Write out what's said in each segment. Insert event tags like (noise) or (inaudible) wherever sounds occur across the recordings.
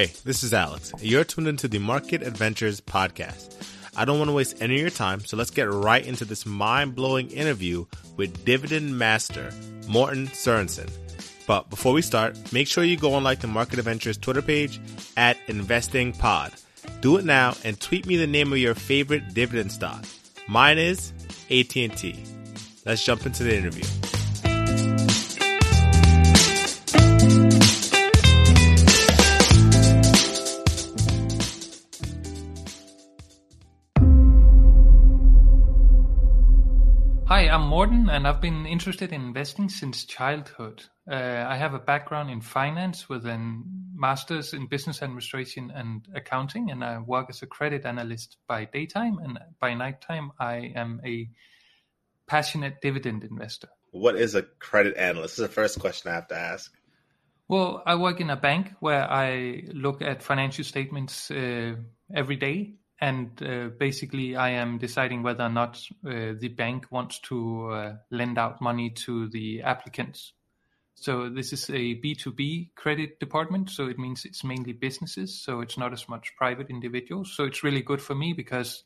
Hey, this is Alex. You're tuned into the Market Adventures podcast. I don't want to waste any of your time, so let's get right into this mind blowing interview with dividend master Morten Sørensen. But before we start, make sure you go on like the Market Adventures Twitter page at Investing Pod. Do it now and tweet me the name of your favorite dividend stock. Mine is AT&T. Let's jump into the interview. Morten, and I've been interested in investing since childhood. Uh, I have a background in finance with a master's in business administration and accounting, and I work as a credit analyst by daytime, and by nighttime, I am a passionate dividend investor. What is a credit analyst? This is the first question I have to ask. Well, I work in a bank where I look at financial statements uh, every day and uh, basically I am deciding whether or not uh, the bank wants to uh, lend out money to the applicants. So this is a B2B credit department, so it means it's mainly businesses, so it's not as much private individuals. So it's really good for me because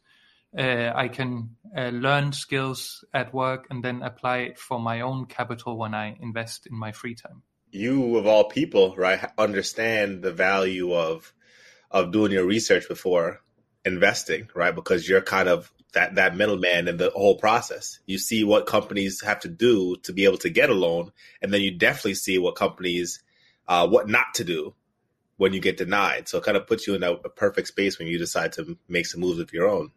uh, I can uh, learn skills at work and then apply it for my own capital when I invest in my free time. You of all people, right, understand the value of of doing your research before investing, right? Because you're kind of that that middleman in the whole process. You see what companies have to do to be able to get a loan, and then you definitely see what companies uh, what not to do when you get denied. So it kind of puts you in a, a perfect space when you decide to make some moves of your own.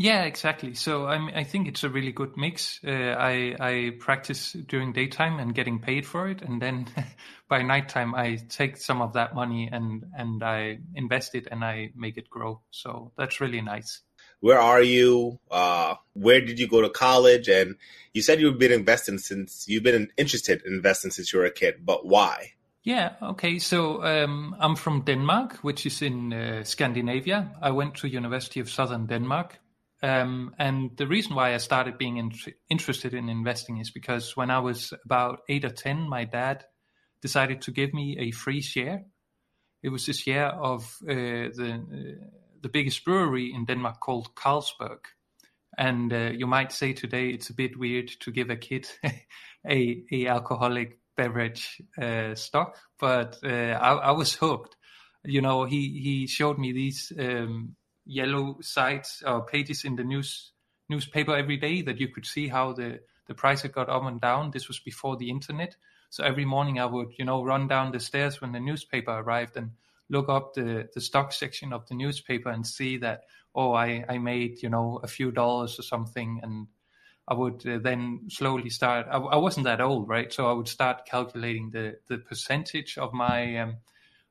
Yeah, exactly. So I I think it's a really good mix. Uh, I I practice during daytime and getting paid for it, and then (laughs) by nighttime I take some of that money and and I invest it and I make it grow. So that's really nice. Where are you? Uh, where did you go to college? And you said you've been investing since you've been interested in investing since you were a kid, but why? Yeah, okay. So um, I'm from Denmark, which is in uh, Scandinavia. I went to University of Southern Denmark um, and the reason why I started being in, interested in investing is because when I was about eight or 10, my dad decided to give me a free share. It was a share of uh, the, uh, the biggest brewery in Denmark called Carlsberg. And uh, you might say today it's a bit weird to give a kid (laughs) a, a alcoholic beverage uh, stock, but uh, I, I, was hooked. You know, he, he showed me these um, yellow sites or pages in the news newspaper every day that you could see how the the price had got up and down. This was before the internet, so every morning I would you know run down the stairs when the newspaper arrived and look up the the stock section of the newspaper and see that oh I I made you know a few dollars or something and. I would uh, then slowly start. I, I, wasn't that old, right? So I would start calculating the the percentage of my um,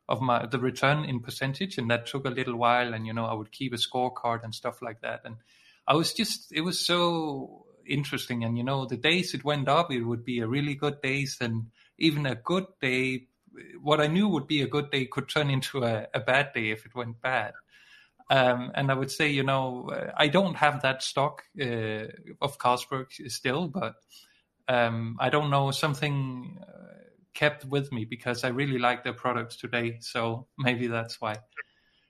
of my the return in percentage and that took a little while and you know i would keep a scorecard and stuff like that and i was just it was so interesting and you know the days it went up it would be a really good days and even a good day what i knew would be a good day could turn into a, a bad day if it went bad um, and I would say, you know, I don't have that stock uh, of Carlsberg still, but um, I don't know something. Uh, kept with me because I really like their products today. So maybe that's why.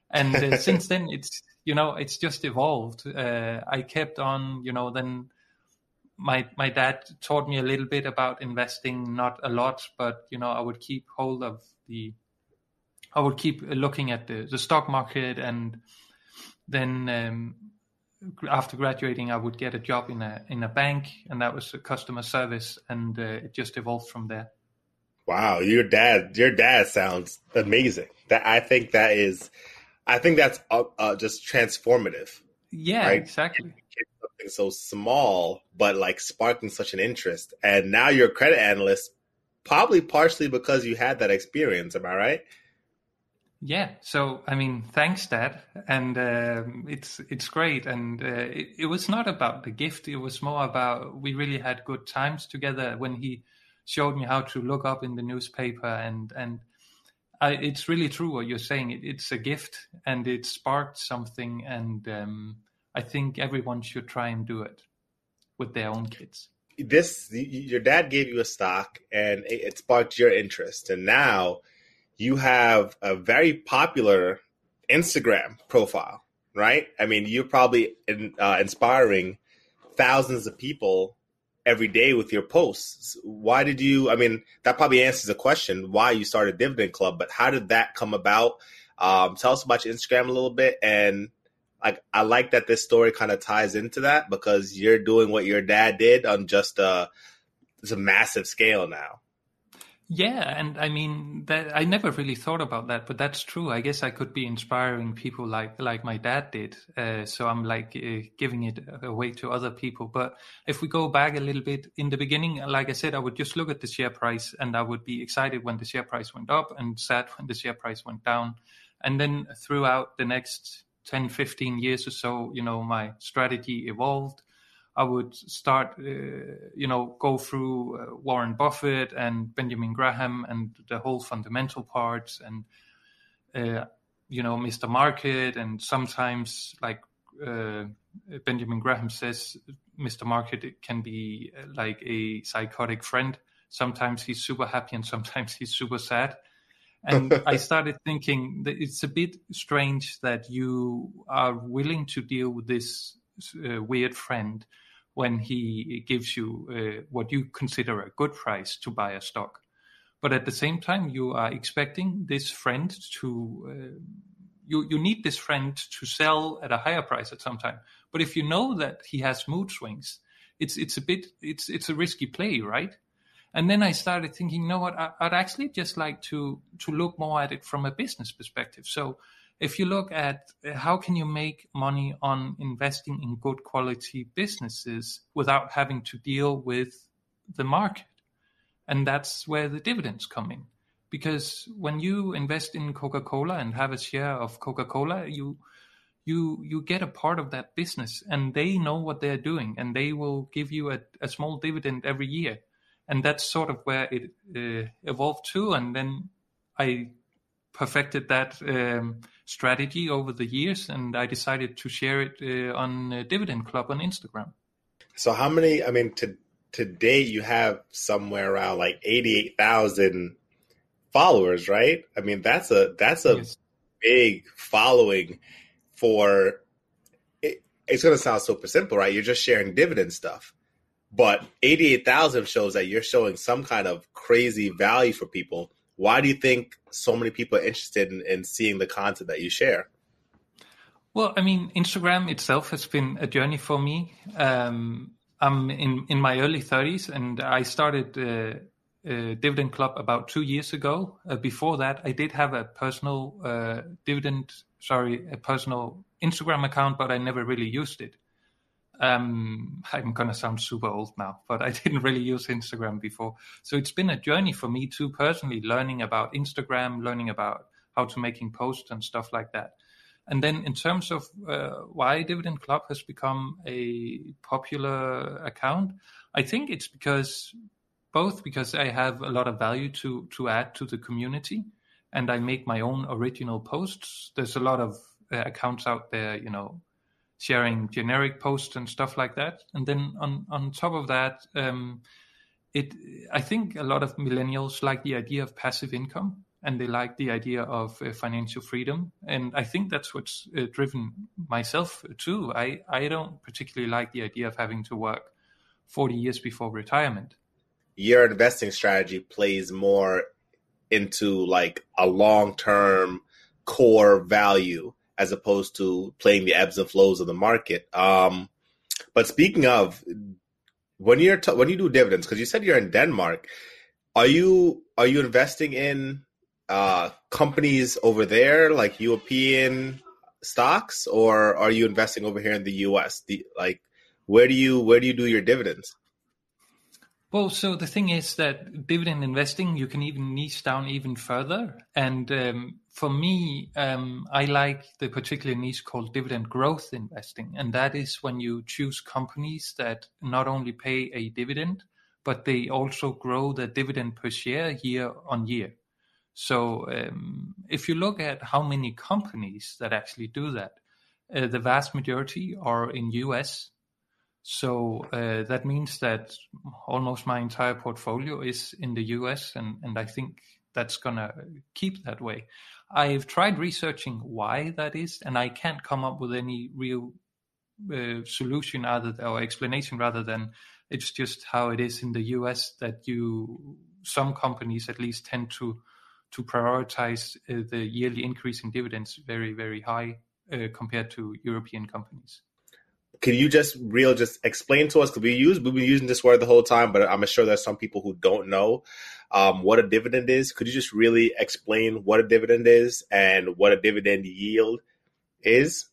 And uh, (laughs) since then, it's you know it's just evolved. Uh, I kept on, you know, then my my dad taught me a little bit about investing, not a lot, but you know I would keep hold of the, I would keep looking at the the stock market, and then um, after graduating, I would get a job in a in a bank, and that was customer service, and uh, it just evolved from there. Wow, your dad, your dad sounds amazing. That I think that is, I think that's uh, uh, just transformative. Yeah, right? exactly. Something so small, but like sparking such an interest, and now you're a credit analyst, probably partially because you had that experience. Am I right? Yeah. So I mean, thanks, Dad, and um, it's it's great. And uh, it, it was not about the gift; it was more about we really had good times together when he showed me how to look up in the newspaper and and I, it's really true what you're saying. It, it's a gift and it sparked something, and um, I think everyone should try and do it with their own kids. This your dad gave you a stock, and it sparked your interest, and now you have a very popular Instagram profile, right? I mean, you're probably in, uh, inspiring thousands of people every day with your posts. Why did you? I mean, that probably answers the question why you started Dividend Club, but how did that come about? Um, tell us about your Instagram a little bit, and like I like that this story kind of ties into that because you're doing what your dad did on just a it's a massive scale now. Yeah, and I mean that I never really thought about that, but that's true. I guess I could be inspiring people like like my dad did. Uh, so I'm like uh, giving it away to other people. But if we go back a little bit in the beginning, like I said, I would just look at the share price and I would be excited when the share price went up and sad when the share price went down. And then throughout the next 10, 15 years or so, you know, my strategy evolved I would start, uh, you know, go through uh, Warren Buffett and Benjamin Graham and the whole fundamental parts and, uh, you know, Mr. Market. And sometimes, like uh, Benjamin Graham says, Mr. Market can be uh, like a psychotic friend. Sometimes he's super happy and sometimes he's super sad. And I (laughs) started thinking that it's a bit strange that you are willing to deal with this uh, weird friend when he gives you uh, what you consider a good price to buy a stock. But at the same time, you are expecting this friend to, uh, you, you need this friend to sell at a higher price at some time. But if you know that he has mood swings, it's, it's a bit, it's, it's a risky play, right? And then I started thinking, you know what, I, I'd actually just like to, to look more at it from a business perspective. So if you look at uh, how can you make money on investing in good quality businesses without having to deal with the market? And that's where the dividends come in. Because when you invest in coca-cola and have a share of coca-cola you you you get a part of that business and they know what they're doing and they will give you a, a small dividend every year. And that's sort of where it uh, evolved to. And then i perfected that um, strategy over the years, and I decided to share it uh, on uh, Dividend Club on Instagram. So, how many? I mean, to to date, you have somewhere around like eighty eight thousand followers, right? I mean, that's a that's a yes. big following for. It, it's going to sound super simple, right? You're just sharing dividend stuff. But 88,000 shows that you're showing some kind of crazy value for people why do you think so many people are interested in, in seeing the content that you share? Well, I mean, Instagram itself has been a journey for me. Um, I'm in, in my early 30s and I started uh, a Dividend Club about two years ago. Uh, before that, I did have a personal uh, dividend, sorry, a personal Instagram account, but I never really used it. Um, I'm gonna sound super old now, but I (laughs) didn't really use Instagram before. So it's been a journey for me too, personally, learning about Instagram, learning about how to making posts and stuff like that. And then in terms of uh, why Dividend Club has become a popular account, I think it's because both because I have a lot of value to to add to the community, and I make my own original posts. There's a lot of uh, accounts out there, you know, sharing generic posts and stuff like that. And then on on top of that, um, it I think a lot of millennials like the idea of passive income and they like the idea of uh, financial freedom. And I think that's what's uh, driven myself too. I I don't particularly like the idea of having to work 40 years before retirement. Your investing strategy plays more into like a long term core value as opposed to playing the ebbs and flows of the market. Um, but speaking of, when you're t- when you do dividends, because you said you're in Denmark, are you are you investing in uh, companies over there like European stocks, or are you investing over here in the U.S.? The, like, where do you where do you do your dividends? Well, so the thing is that dividend investing, you can even niche down even further. And um, for me, um, I like the particular niche called dividend growth investing. And that is when you choose companies that not only pay a dividend, but they also grow the dividend per share year on year. So um, if you look at how many companies that actually do that, uh, the vast majority are in US so uh, that means that almost my entire portfolio is in the US, and, and I think that's gonna keep that way. I've tried researching why that is, and I can't come up with any real uh, solution other or explanation rather than it's just how it is in the US that you some companies at least tend to to prioritize uh, the yearly increase in dividends very very high uh, compared to European companies. Can you just real just explain to us because we use we've been using this word the whole time, but I'm sure there's some people who don't know um, what a dividend is. Could you just really explain what a dividend is and what a dividend yield is?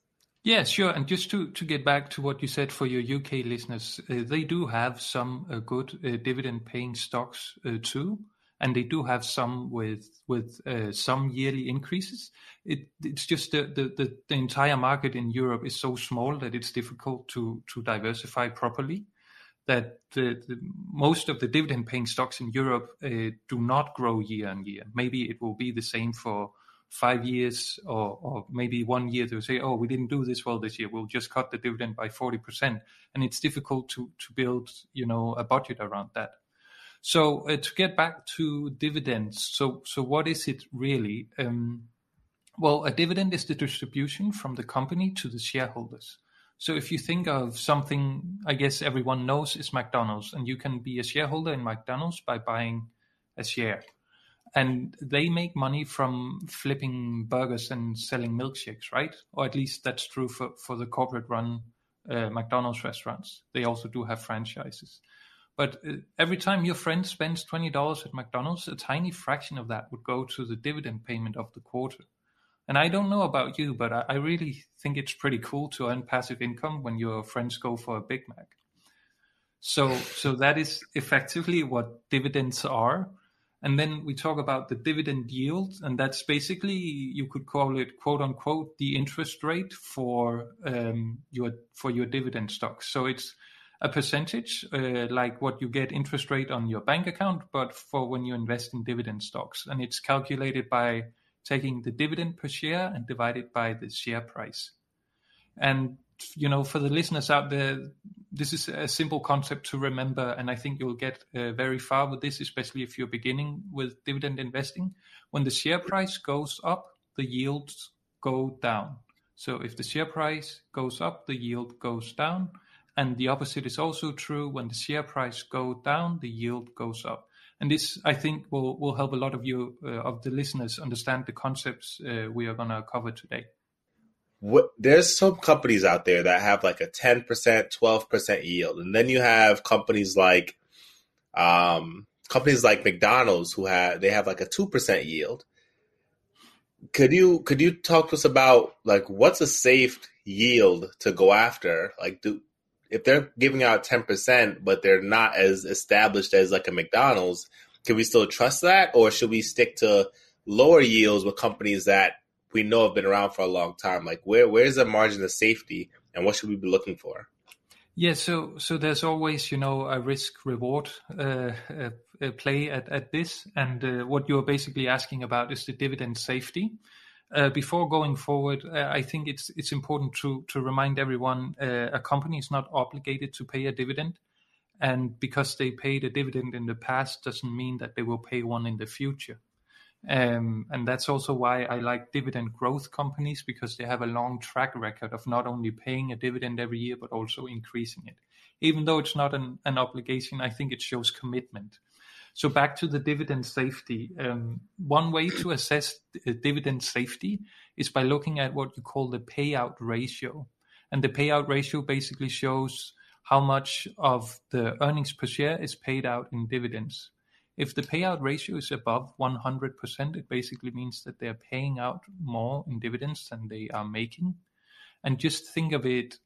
Yeah, sure. And just to, to get back to what you said for your UK listeners, uh, they do have some uh, good uh, dividend paying stocks uh, too. And they do have some with with uh, some yearly increases. It, it's just the, the, the, entire market in Europe is so small that it's difficult to, to diversify properly. That the, the most of the dividend paying stocks in Europe uh, do not grow year on year. Maybe it will be the same for five years or, or maybe one year to say, oh, we didn't do this well this year. We'll just cut the dividend by 40%. And it's difficult to, to build, you know, a budget around that. So uh, to get back to dividends, so what is it really? Um, well, a dividend is the distribution from the company to the shareholders. So if you think of something, I guess everyone knows is McDonald's, and you can be a shareholder in McDonald's by buying a share and they make money from flipping burgers and selling milkshakes, right? Or at least that's true for, the corporate run uh, McDonald's restaurants. They also do have franchises. But uh, every time your friend spends $20 at McDonald's, a tiny fraction of that would go to the dividend payment of the quarter. And I don't know about you, but I, I really think it's pretty cool to earn passive income when your friends go for a Big Mac. So, so that is effectively what dividends are and then we talk about the dividend yield, and that's basically you could call it quote unquote the interest rate for um, your for your dividend stocks. So it's a percentage uh, like what you get interest rate on your bank account, but for when you invest in dividend stocks, and it's calculated by taking the dividend per share and divided by the share price. And you know, for the listeners out there, this is a simple concept to remember, and I think you'll get uh, very far with this, especially if you're beginning with dividend investing. When the share price goes up, the yields go down. So if the share price goes up, the yield goes down. And the opposite is also true. When the share price goes down, the yield goes up. And this, I think, will, will help a lot of you, uh, of the listeners, understand the concepts uh, we are going to cover today what there's some companies out there that have like a 10%, 12% yield. And then you have companies like um companies like McDonald's who have they have like a 2% yield. Could you could you talk to us about like what's a safe yield to go after? Like do if they're giving out 10% but they're not as established as like a McDonald's, can we still trust that or should we stick to lower yields with companies that we know have been around for a long time? Like where where's the margin of safety and what should we be looking for? Yeah, so so there's always you know a risk reward uh, uh, play at at this, and uh, what you're basically asking about is the dividend safety. Uh, before going forward, uh, I think it's it's important to to remind everyone a company is not obligated to pay a dividend, and because they paid a dividend in the past doesn't mean that they will pay one in the future. Um, and that's also why I like dividend growth companies because they have a long track record of not only paying a dividend every year but also increasing it. Even though it's not an, an obligation, I think it shows commitment. So back to the dividend safety. Um, one way to assess dividend safety is by looking at what you call the payout ratio. And the payout ratio basically shows how much of the earnings per share is paid out in dividends. If the payout ratio is above 100%, it basically means that they're paying out more in dividends than they are making. And just think of it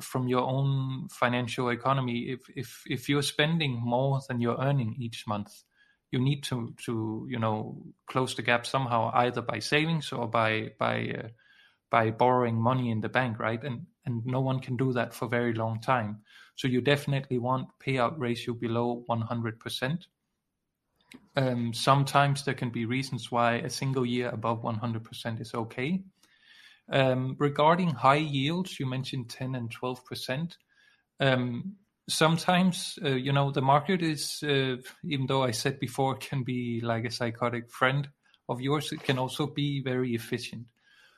from your own financial economy. If if if you're spending more than you're earning each month, you need to to you know close the gap somehow, either by savings or by by uh, by borrowing money in the bank, right? And and no one can do that for very long time. So you definitely want payout ratio below 100%. Um, sometimes there can be reasons why a single year above 100% is okay. Um, regarding high yields, you mentioned 10 and 12%. Um, sometimes uh, you know the market is uh, even though i said before (laughs) can be like a psychotic friend of yours it can also be very efficient.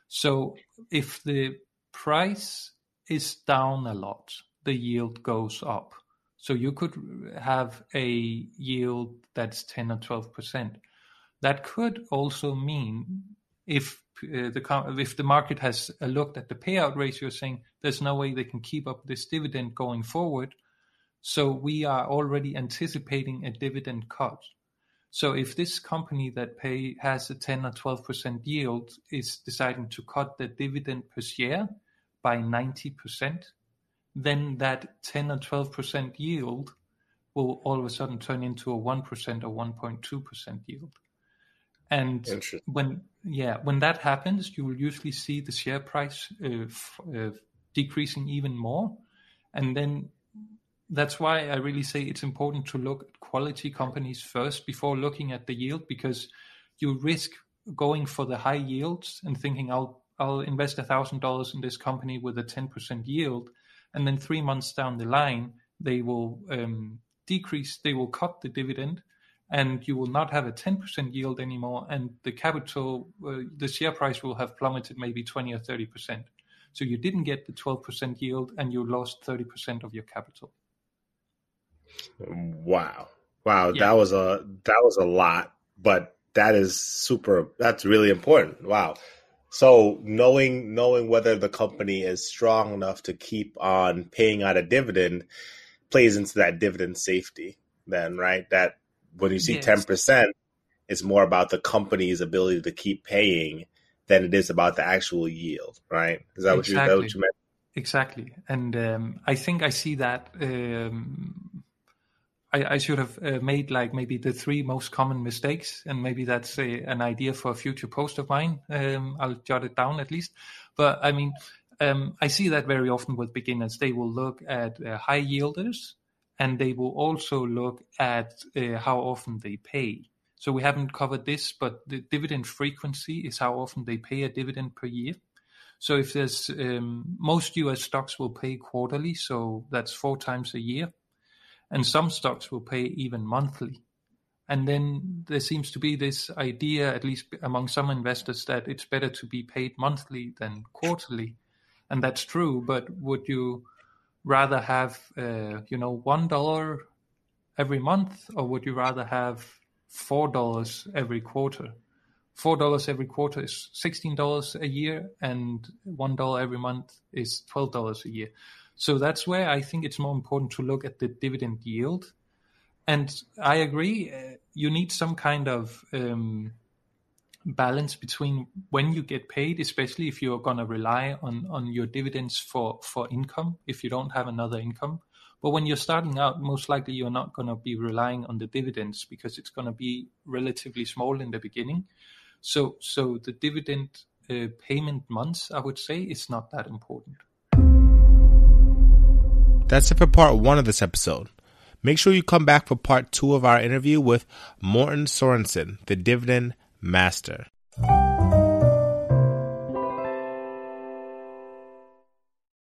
So if the price is down a lot the yield goes up. So you could have a yield that's 10 or 12 percent. That could also mean if uh, the if the market has looked at the payout ratio saying there's no way they can keep up this dividend going forward so we are already anticipating a dividend cut. So if this company that pay has a 10 or 12% yield is deciding to cut the dividend per share by 90%, then that 10 or 12% yield will all of a sudden turn into a 1% or 1.2% yield. And when yeah, when that happens, you will usually see the share price uh, f- uh, decreasing even more, and then that's why I really say it's important to look at quality companies first before looking at the yield because you risk going for the high yields and thinking I'll I'll invest a thousand dollars in this company with a ten percent yield, and then three months down the line they will um, decrease, they will cut the dividend, and you will not have a ten percent yield anymore, and the capital, uh, the share price will have plummeted maybe twenty or thirty percent. So you didn't get the twelve percent yield, and you lost thirty percent of your capital. Wow. Wow, yeah. that was a that was a lot, but that is super that's really important. Wow. So knowing knowing whether the company is strong enough to keep on paying out a dividend plays into that dividend safety then, right? That when you see ten yes. percent, it's more about the company's ability to keep paying than it is about the actual yield, right? Is that, exactly. what, you, that what you meant? Exactly. And um, I think I see that um, I, I should have uh, made like maybe the three most common mistakes, and maybe that's a, an idea for a future post of mine. Um, I'll jot it down at least. But I mean, um, I see that very often with beginners. They will look at uh, high yielders, and they will also look at uh, how often they pay. So we haven't covered this, but the dividend frequency is how often they pay a dividend per year. So if there's um, most U.S. stocks will pay quarterly, so that's four times a year and some stocks will pay even monthly. And then there seems to be this idea, at least among some investors, that it's better to be paid monthly than quarterly, and that's true. But would you rather have, uh, you know, one dollar every month, or would you rather have four dollars every quarter? Four dollars every quarter is sixteen dollars a year, and one dollar every month is twelve dollars a year. So that's where I think it's more important to look at the dividend yield. And I agree, uh, you need some kind of um, balance between when you get paid, especially if you're going to rely on, on your dividends for, for income, if you don't have another income. But when you're starting out, most likely you're not going to be relying on the dividends because it's going to be relatively small in the beginning. So, so the dividend uh, payment months, I would say, is not that important. That's it for part one of this episode. Make sure you come back for part two of our interview with Morten Sorensen, the dividend master.